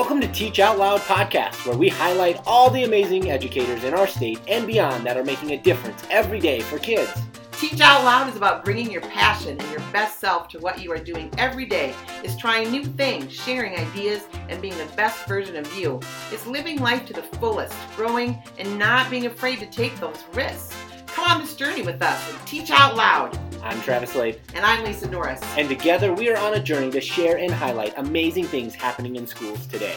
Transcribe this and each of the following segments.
Welcome to Teach Out Loud podcast, where we highlight all the amazing educators in our state and beyond that are making a difference every day for kids. Teach Out Loud is about bringing your passion and your best self to what you are doing every day. It's trying new things, sharing ideas, and being the best version of you. It's living life to the fullest, growing, and not being afraid to take those risks. Come on this journey with us and teach out loud. I'm Travis Lape. And I'm Lisa Norris. And together we are on a journey to share and highlight amazing things happening in schools today.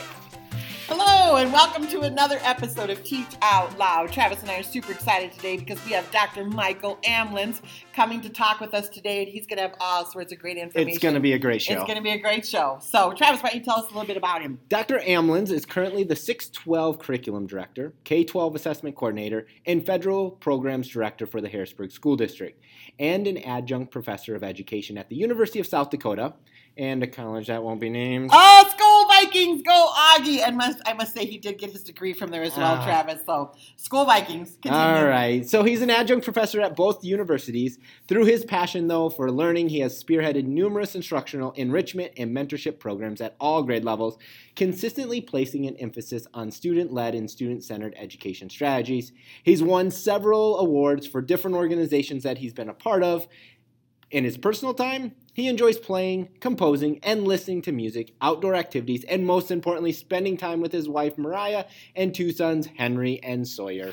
Hello, and welcome to another episode of Teach Out Loud. Travis and I are super excited today because we have Dr. Michael Amlins coming to talk with us today, and he's going to have all sorts of great information. It's going to be a great show. It's going to be a great show. So, Travis, why don't you tell us a little bit about him? Dr. Amlins is currently the 612 Curriculum Director, K 12 Assessment Coordinator, and Federal Programs Director for the Harrisburg School District, and an adjunct professor of education at the University of South Dakota and a college that won't be named. Oh, Skol Vikings, go Augie! And must, I must say, he did get his degree from there as well, uh, Travis. So, Skol Vikings. Continue. All right. So he's an adjunct professor at both universities. Through his passion, though, for learning, he has spearheaded numerous instructional enrichment and mentorship programs at all grade levels, consistently placing an emphasis on student-led and student-centered education strategies. He's won several awards for different organizations that he's been a part of. In his personal time, he enjoys playing, composing, and listening to music, outdoor activities, and most importantly, spending time with his wife Mariah and two sons, Henry and Sawyer.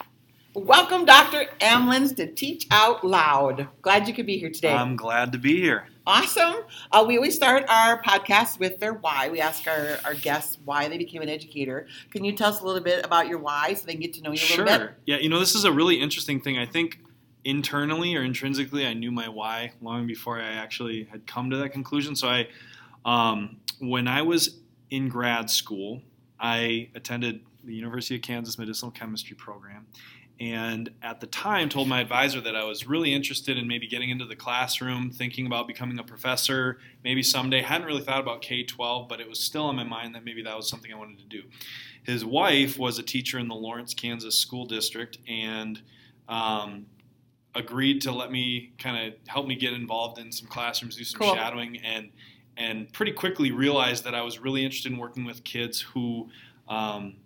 Welcome, Dr. Amlins, to Teach Out Loud. Glad you could be here today. I'm glad to be here. Awesome. Uh, we always start our podcast with their why. We ask our, our guests why they became an educator. Can you tell us a little bit about your why so they can get to know you a sure. little bit? Yeah, you know, this is a really interesting thing. I think internally or intrinsically, I knew my why long before I actually had come to that conclusion. So I, um, when I was in grad school, I attended the University of Kansas Medicinal Chemistry program, and at the time told my advisor that I was really interested in maybe getting into the classroom, thinking about becoming a professor, maybe someday. Hadn't really thought about K 12, but it was still on my mind that maybe that was something I wanted to do. His wife was a teacher in the Lawrence, Kansas school district, and um, agreed to let me kind of help me get involved in some classrooms, do some cool. shadowing, and and pretty quickly realized that I was really interested in working with kids who um,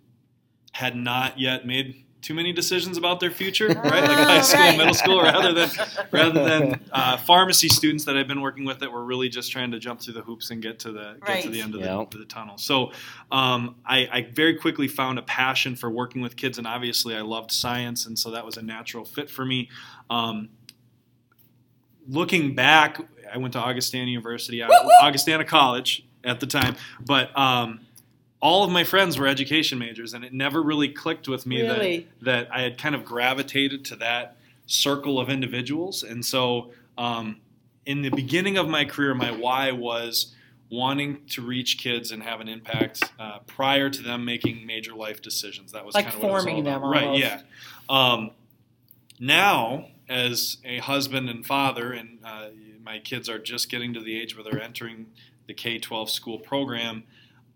had not yet made too many decisions about their future, right? Like high school, right. middle school, rather than rather than uh, pharmacy students that I've been working with that were really just trying to jump through the hoops and get to the get to the end of the, the tunnel. So um, I, I, very quickly found a passion for working with kids, and obviously I loved science, and so that was a natural fit for me. Um, looking back, I went to Augustana University, Augustana College at the time, but um, all of my friends were education majors, and it never really clicked with me really? that that I had kind of gravitated to that circle of individuals. And so, um, in the beginning of my career, my why was wanting to reach kids and have an impact uh, prior to them making major life decisions. That was like kind of forming them, almost. right? Yeah. Um, now, as a husband and father, and uh, my kids are just getting to the age where they're entering the K twelve school program.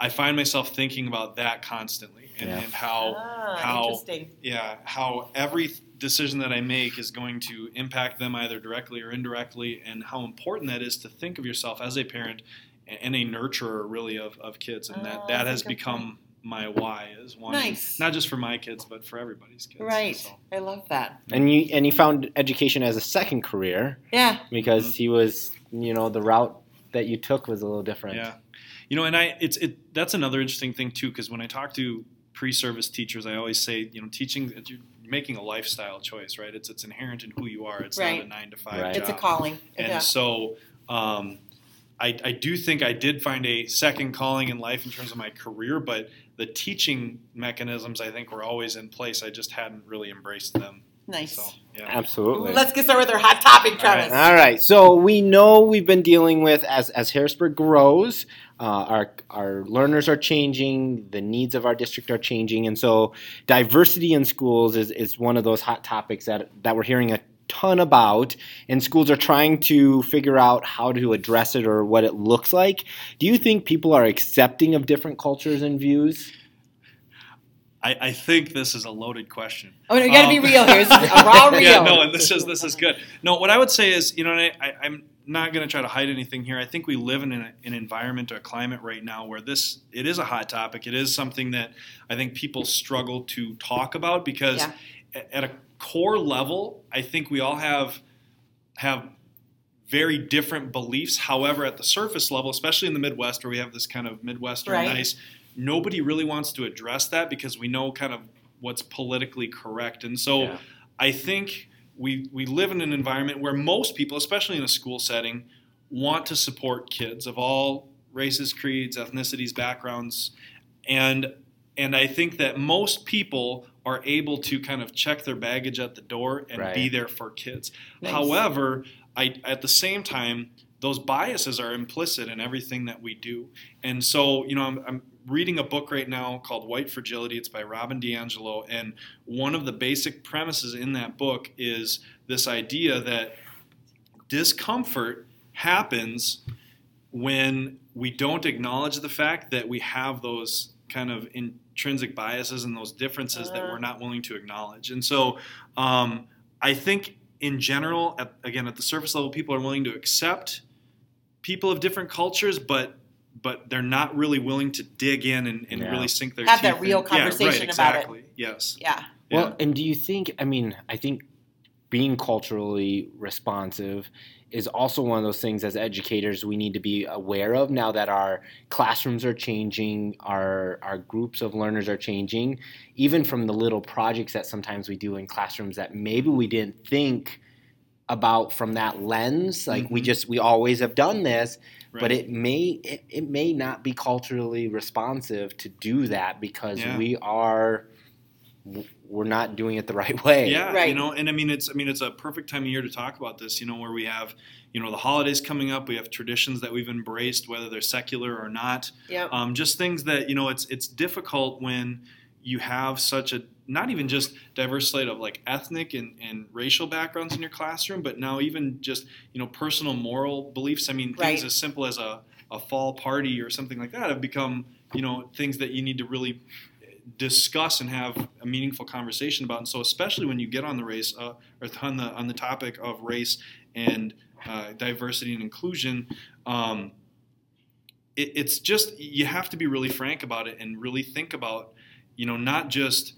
I find myself thinking about that constantly and, yeah. and how ah, how yeah how every decision that I make is going to impact them either directly or indirectly, and how important that is to think of yourself as a parent and a nurturer really of, of kids, and that ah, that has become point. my why is one nice. not just for my kids but for everybody's kids. Right, so. I love that. And you and he found education as a second career. Yeah, because mm-hmm. he was you know the route that you took was a little different. Yeah you know, and I it's it that's another interesting thing too because when I talk to pre-service teachers, I always say, you know, teaching you're making a lifestyle choice, right? It's it's inherent in who you are. It's right. not a nine to five right. job. It's a calling, and yeah. so. Um, I, I, do think I did find a second calling in life in terms of my career, but the teaching mechanisms I think were always in place. I just hadn't really embraced them Nice. So, yeah. Absolutely. Let's get started with our hot topic, Travis. All right. All right. So we know we've been dealing with as as Harrisburg grows, uh, our our learners are changing, the needs of our district are changing, and so diversity in schools is is one of those hot topics that that we're hearing a ton about and schools are trying to figure out how to address it or what it looks like. Do you think people are accepting of different cultures and views? I, I, think this is a loaded question. Oh, no, you got to um, be real here. It's raw real. yeah, no, and this is this is good. No, what I would say is, you know, I, am not going to try to hide anything here. I think we live in an, an environment or a climate right now where this it is a hot topic. It is something that I think people struggle to talk about because Yeah. at a core level, I think we all have have very different beliefs. However, at the surface level, especially in the Midwest where we have this kind of Midwestern Right. nice, nobody really wants to address that because we know kind of what's politically correct. And so Yeah. I think we we live in an environment where most people, especially in a school setting, want to support kids of all races, creeds, ethnicities, backgrounds, and and I think that most people are able to kind of check their baggage at the door and Right. be there for kids. Nice. However, I at the same time those biases are implicit in everything that we do. And so, you know, I'm, I'm reading a book right now called White Fragility. It's by Robin DiAngelo. And one of the basic premises in that book is this idea that discomfort happens when we don't acknowledge the fact that we have those kind of intrinsic biases and those differences that Uh-huh. we're not willing to acknowledge. And so um, I think in general, at, again, at the surface level, people are willing to accept people of different cultures, but but they're not really willing to dig in and, and Yeah. really sink their teeth. Have that real in. conversation yeah, right, about it. Yes. Yeah. Well, Yeah. and do you think? I mean, I think being culturally responsive is also one of those things as educators we need to be aware of now that our classrooms are changing, our our groups of learners are changing, even from the little projects that sometimes we do in classrooms that maybe we didn't think about from that lens like we Mhm. just we always have done this but it may it, it may not be culturally responsive to do that because Yeah. we are we're not doing it the right way. Yeah, Right. you know, and I mean it's I mean it's a perfect time of year to talk about this, you know, where we have, you know, the holidays coming up, we have traditions that we've embraced whether they're secular or not. Yep. Um, just things that, you know, it's it's difficult when you have such a not even just diverse slate of like ethnic and, and racial backgrounds in your classroom, but now even just, you know, personal moral beliefs. I mean, things Right. as simple as a, a fall party or something like that have become, you know, things that you need to really discuss and have a meaningful conversation about. And so, especially when you get on the race uh, or on the on the topic of race and uh, diversity and inclusion, um, it, it's just you have to be really frank about it and really think about, you know, not just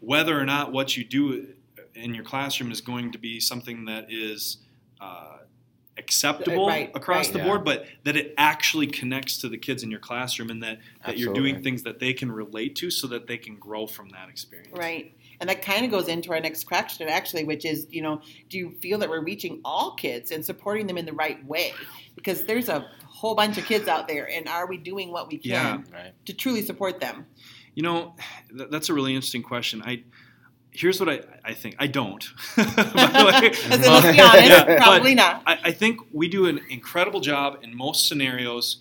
whether or not what you do in your classroom is going to be something that is uh, acceptable Right, across right. the Yeah. board, but that it actually connects to the kids in your classroom and that, that you're doing things that they can relate to so that they can grow from that experience. Right. And that kind of goes into our next question, actually, which is, you know, do you feel that we're reaching all kids and supporting them in the right way? Because there's a whole bunch of kids out there, and are we doing what we can Yeah. Right. to truly support them? You know, th- that's a really interesting question. I here's what I, I think. I don't. By the way. As let's be honest, Yeah, but- probably not. I, I think we do an incredible job in most scenarios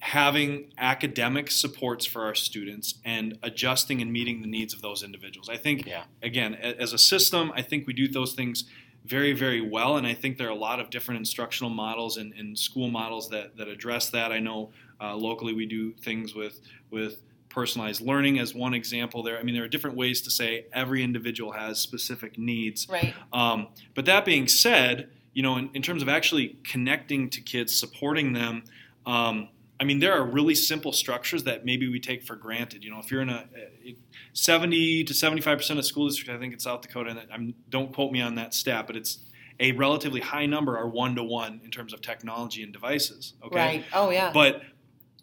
having academic supports for our students and adjusting and meeting the needs of those individuals. I think, Yeah. again, a- as a system, I think we do those things very, very well. And I think there are a lot of different instructional models and, and school models that, that address that. I know uh, locally we do things with, with personalized learning as one example there. I mean, there are different ways to say every individual has specific needs. Right. Um, but that being said, you know, in, in terms of actually connecting to kids, supporting them, um, I mean, there are really simple structures that maybe we take for granted. You know, if you're in a, a 70 to 75 percent of school districts, I think in South Dakota, and I'm, don't quote me on that stat, but it's a relatively high number are one to one in terms of technology and devices. Okay, Right. Oh, yeah. but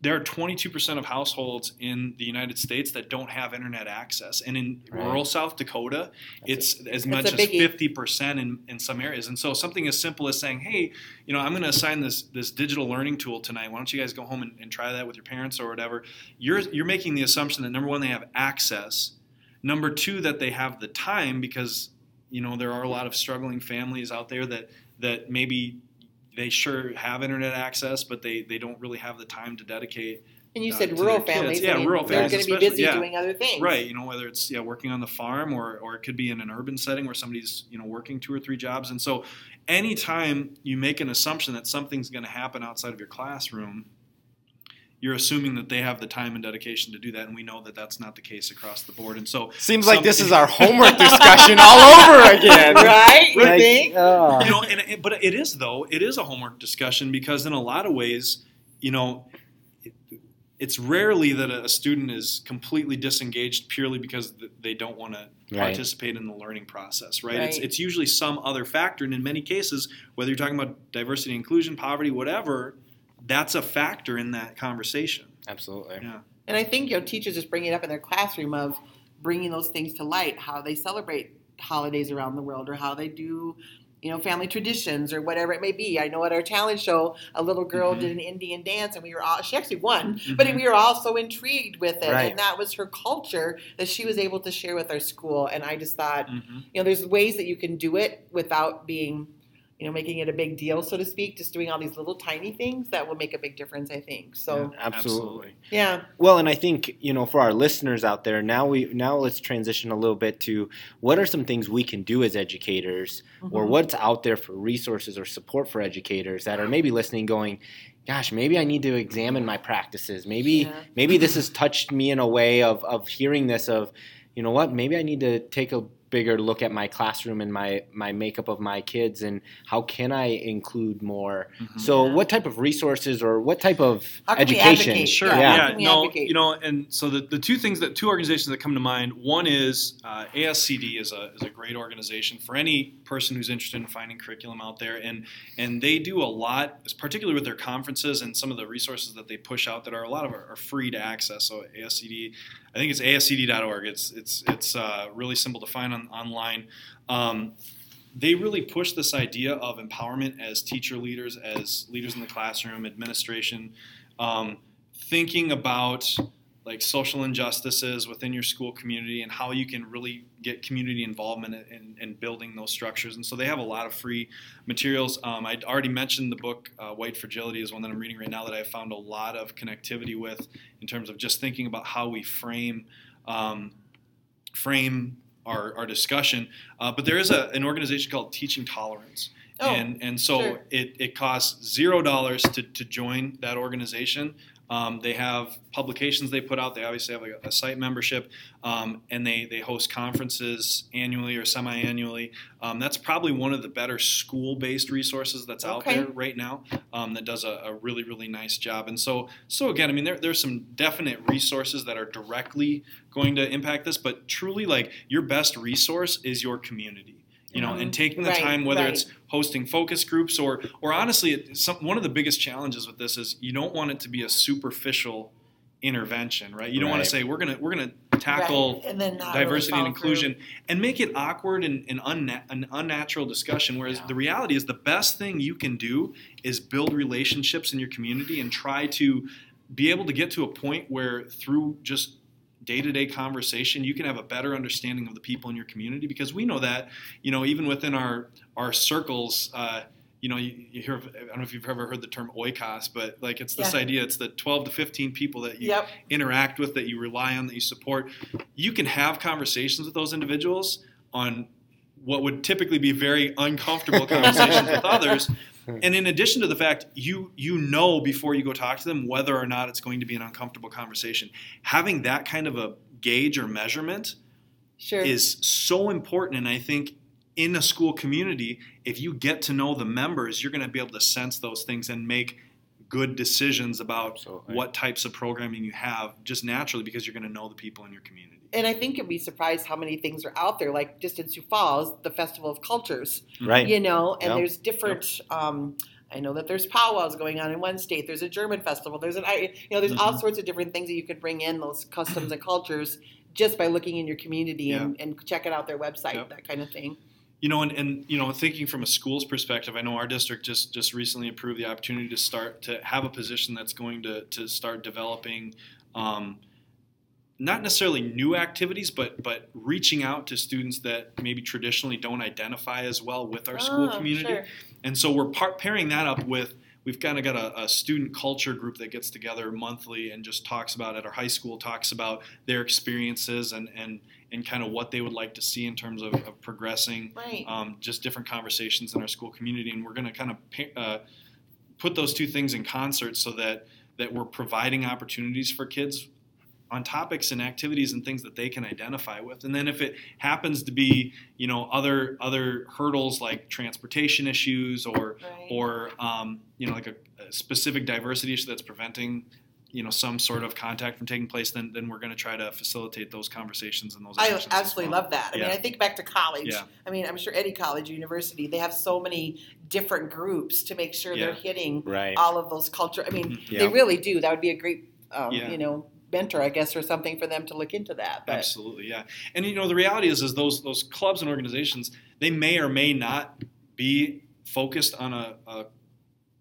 there are 22% of households in the United States that don't have internet access. And in Right. rural South Dakota, it's as much as 50% in, in some areas. And so something as simple as saying, hey, you know, I'm going to assign this, this digital learning tool tonight. Why don't you guys go home and, and try that with your parents or whatever? You're, you're making the assumption that number one, they have access. Number two, that they have the time because, you know, there are a lot of struggling families out there that, that maybe they sure have internet access, but they, they don't really have the time to dedicate. and you uh, said rural kids. families. Yeah, I mean, rural they're families going to be busy yeah. doing other things. Right, you know, whether it's yeah working on the farm or or it could be in an urban setting where somebody's you know working two or three jobs, and so anytime you make an assumption that something's going to happen outside of your classroom, you're assuming that they have the time and dedication to do that, and we know that that's not the case across the board. And so, Seems like this is our homework discussion all over again. right? You Like, oh. you know, and it, but it is though. It is a homework discussion because in a lot of ways, you know, it, it's rarely that a student is completely disengaged purely because they don't want to Right. participate in the learning process, right? It's Right. it's usually some other factor, and in many cases, whether you're talking about diversity, inclusion, poverty, whatever, that's a factor in that conversation. Absolutely. Yeah. And I think you know teachers just bring it up in their classroom of bringing those things to light, how they celebrate holidays around the world, or how they do, you know, family traditions or whatever it may be. I know at our talent show, a little girl Mhm. did an Indian dance, and we were all she actually won, but Mhm. we were all so intrigued with it, Right. and that was her culture that she was able to share with our school. And I just thought, Mhm. you know, there's ways that you can do it without being. You know, making it a big deal, so to speak, just doing all these little tiny things that will make a big difference, I think. So, Absolutely. yeah. Well, and I think you know, for our listeners out there, now we now let's transition a little bit to what are some things we can do as educators, or Mhm. what's out there for resources or support for educators that are maybe listening, going, "Gosh, maybe I need to examine my practices. Maybe Yeah. maybe this has touched me in a way of of hearing this of, you know what? Maybe I need to take a bigger look at my classroom and my my makeup of my kids and how can I include more. Mhm. So, Yeah. what type of resources or what type of How can education? advocate? Sure. Yeah. Yeah. How no. advocate? You know, and so the, the two things that two organizations that come to mind. One is uh, ASCD is a is a great organization for any person who's interested in finding curriculum out there, and and they do a lot, particularly with their conferences and some of the resources that they push out that are a lot of are, are free to access. So ASCD, I think it's ASCD.org. It's it's it's uh, really simple to find on, online. Um, they really push this idea of empowerment as teacher leaders, as leaders in the classroom, administration, um, thinking about like social injustices within your school community and how you can really get community involvement in, in building those structures. And so they have a lot of free materials. Um, I'd already mentioned the book uh, White Fragility is one that I'm reading right now that I found a lot of connectivity with in terms of just thinking about how we frame um, frame our, our discussion. Uh, but there is a, an organization called Teaching Tolerance. Oh, and and so sure. it, it costs zero dollars to, to join that organization. Um, they have publications they put out. They obviously have like a, a site membership, um, and they, they host conferences annually or semi-annually. Um, that's probably one of the better school-based resources that's out Okay. there right now. Um, that does a, a really really nice job. And so so again, I mean, there, there's some definite resources that are directly going to impact this, but truly, like your best resource is your community. You know, and mm-hmm. taking the Right, time, whether right. it's hosting focus groups or or honestly it, some, one of the biggest challenges with this is you don't want it to be a superficial intervention right you don't want to say we're gonna we're gonna tackle Right. and then not really diversity and follow inclusion and make it awkward and, and unna- an unnatural discussion whereas Yeah. the reality is the best thing you can do is build relationships in your community and try to be able to get to a point where through just day-to-day conversation you can have a better understanding of the people in your community because we know that you know even within our our circles uh, you know you, you hear i don't know if you've ever heard the term oikos but like it's this Yeah. idea it's the 12 to 15 people that you Yep. interact with that you rely on that you support you can have conversations with those individuals on what would typically be very uncomfortable conversations with others Mm-hmm. and in addition to the fact you you know before you go talk to them whether or not it's going to be an uncomfortable conversation having that kind of a gauge or measurement Sure. is so important and i think in a school community if you get to know the members you're going to be able to sense those things and make good decisions about Absolutely. what types of programming you have just naturally because you're going to know the people in your community and I think you'd be surprised how many things are out there. Like just in Sioux Falls, the Festival of Cultures, Right. you know, and Yep. there's different. Um, I know that there's powwows going on in one state. There's a German festival. There's an, I- you know, there's all Mhm. sorts of different things that you could bring in those customs and cultures just by looking in your community and, and checking out their website, Yep. that kind of thing. You know, and, and you know, thinking from a school's perspective, I know our district just just recently approved the opportunity to start to have a position that's going to to start developing, um, not necessarily new activities, but but reaching out to students that maybe traditionally don't identify as well with our school Oh, community. sure. And so we're par- pairing that up with we've kind of got a, a student culture group that gets together monthly and just talks about at our high school talks about their experiences and and and kind of what they would like to see in terms of, of progressing Right. um, just different conversations in our school community and we're going to kind of pa- uh, put those two things in concert so that that we're providing opportunities for kids on topics and activities and things that they can identify with and then if it happens to be you know other other hurdles like transportation issues or Right. or um, you know like a, a specific diversity issue that's preventing you know some sort of contact from taking place then then we're going to try to facilitate those conversations and those I absolutely well. love that. I mean, I think back to college. Yeah. I mean, I'm sure any college, university, they have so many different groups to make sure they're hitting Right. all of those culture. I mean, Yeah. they really do. That would be a great, um, Yeah. you know, mentor, I guess, or something for them to look into that. But Absolutely, yeah. And you know, the reality is, is those those clubs and organizations, they may or may not be focused on a, a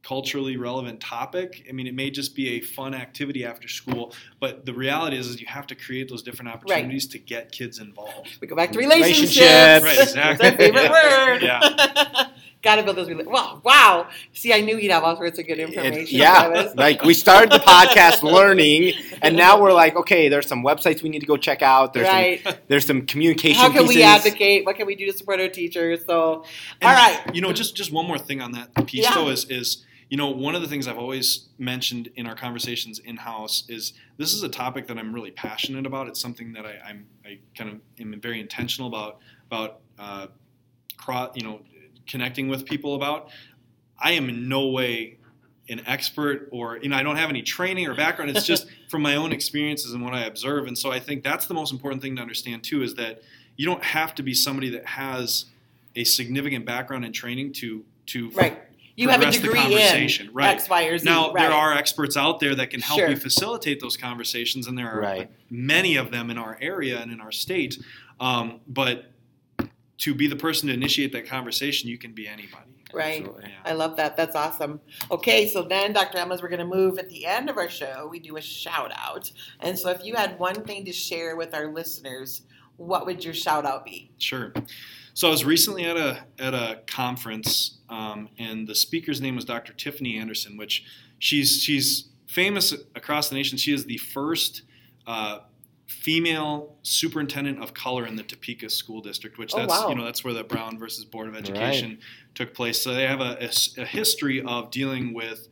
culturally relevant topic. I mean, it may just be a fun activity after school. But the reality is, is you have to create those different opportunities to get kids involved. we go back to Relationships. relationships. Right, exactly. That's our favorite Yeah. word. Yeah. Got to build those relationships. Wow, wow. See, I knew you'd have all sorts of good It- information. yeah, like we started the podcast learning, and now we're like, okay, there's some websites we need to go check out. There's right. some, there's some communication. How can pieces. we advocate? What can we do to support our teachers? So, And, all right. You know, just just one more thing on that piece Yeah. though is is you know one of the things I've always mentioned in our conversations in house is this is a topic that I'm really passionate about. It's something that I, I'm I kind of am very intentional about about uh, cro- you know connecting with people about. I am in no way an expert or you know I don't have any training or background. It's just from my own experiences and what I observe. And so I think that's the most important thing to understand too is that you don't have to be somebody that has a significant background and training to to Right. You have a progress the degree in right. X, Y, or Z. now right. there are experts out there that can help Sure. you facilitate those conversations, and there are Right. many of them in our area and in our state. Um, but to be the person to initiate that conversation, you can be anybody. Right. Absolutely. Yeah. I love that. That's awesome. Okay, so then, Dr. Emmas, we're going to move at the end of our show. We do a shout out. And so, if you had one thing to share with our listeners, what would your shout out be? Sure. So I was recently at a at a conference, um, and the speaker's name was Dr. Tiffany Anderson, which she's she's famous across the nation. She is the first uh, female superintendent of color in the Topeka School District, which Oh, that's wow. you know that's where the Brown versus Board of Education took place. So they have a history of dealing with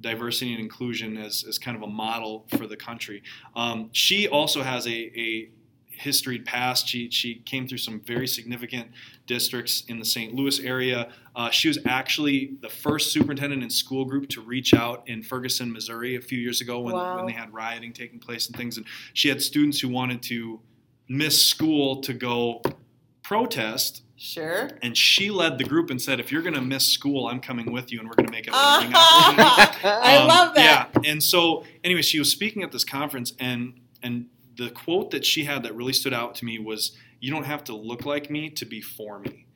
diversity and inclusion as, as kind of a model for the country. Um, she also has a, a history past. She, she came through some very significant districts in the St. Louis area. Uh, she was actually the first superintendent in school group to reach out in Ferguson, Missouri, a few years ago when, Wow. when they had rioting taking place and things. And she had students who wanted to miss school to go protest Sure. and she led the group and said, "If you're going to miss school, I'm coming with you, and we're going to make it opportunity." I Um, love that. Yeah, and so anyway, she was speaking at this conference, and and the quote that she had that really stood out to me was, "You don't have to look like me to be for me."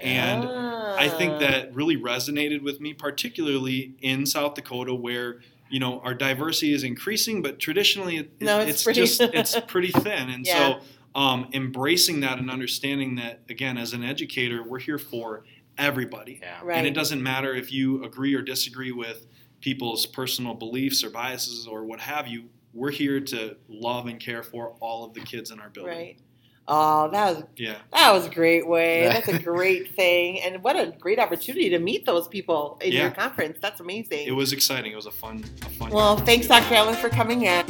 And I think that really resonated with me, particularly in South Dakota, where you know our diversity is increasing, but traditionally it, No, it's it's pretty- just it's pretty thin, and Yeah. so um, embracing that and understanding that again, as an educator, we're here for everybody, Yeah. Right. and it doesn't matter if you agree or disagree with people's personal beliefs or biases or what have you. We're here to love and care for all of the kids in our building. Right. Oh, that was Yeah. that was a great way. That's a great thing, and what a great opportunity to meet those people in Yeah. your conference. That's amazing. It was exciting. It was a fun, a fun. well, thanks, Dr. Allen, for coming in.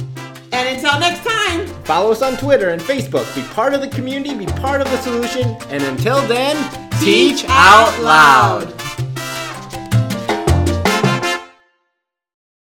And until next time. Follow us on Twitter and Facebook. Be part of the community, be part of the solution, and until then, teach out loud.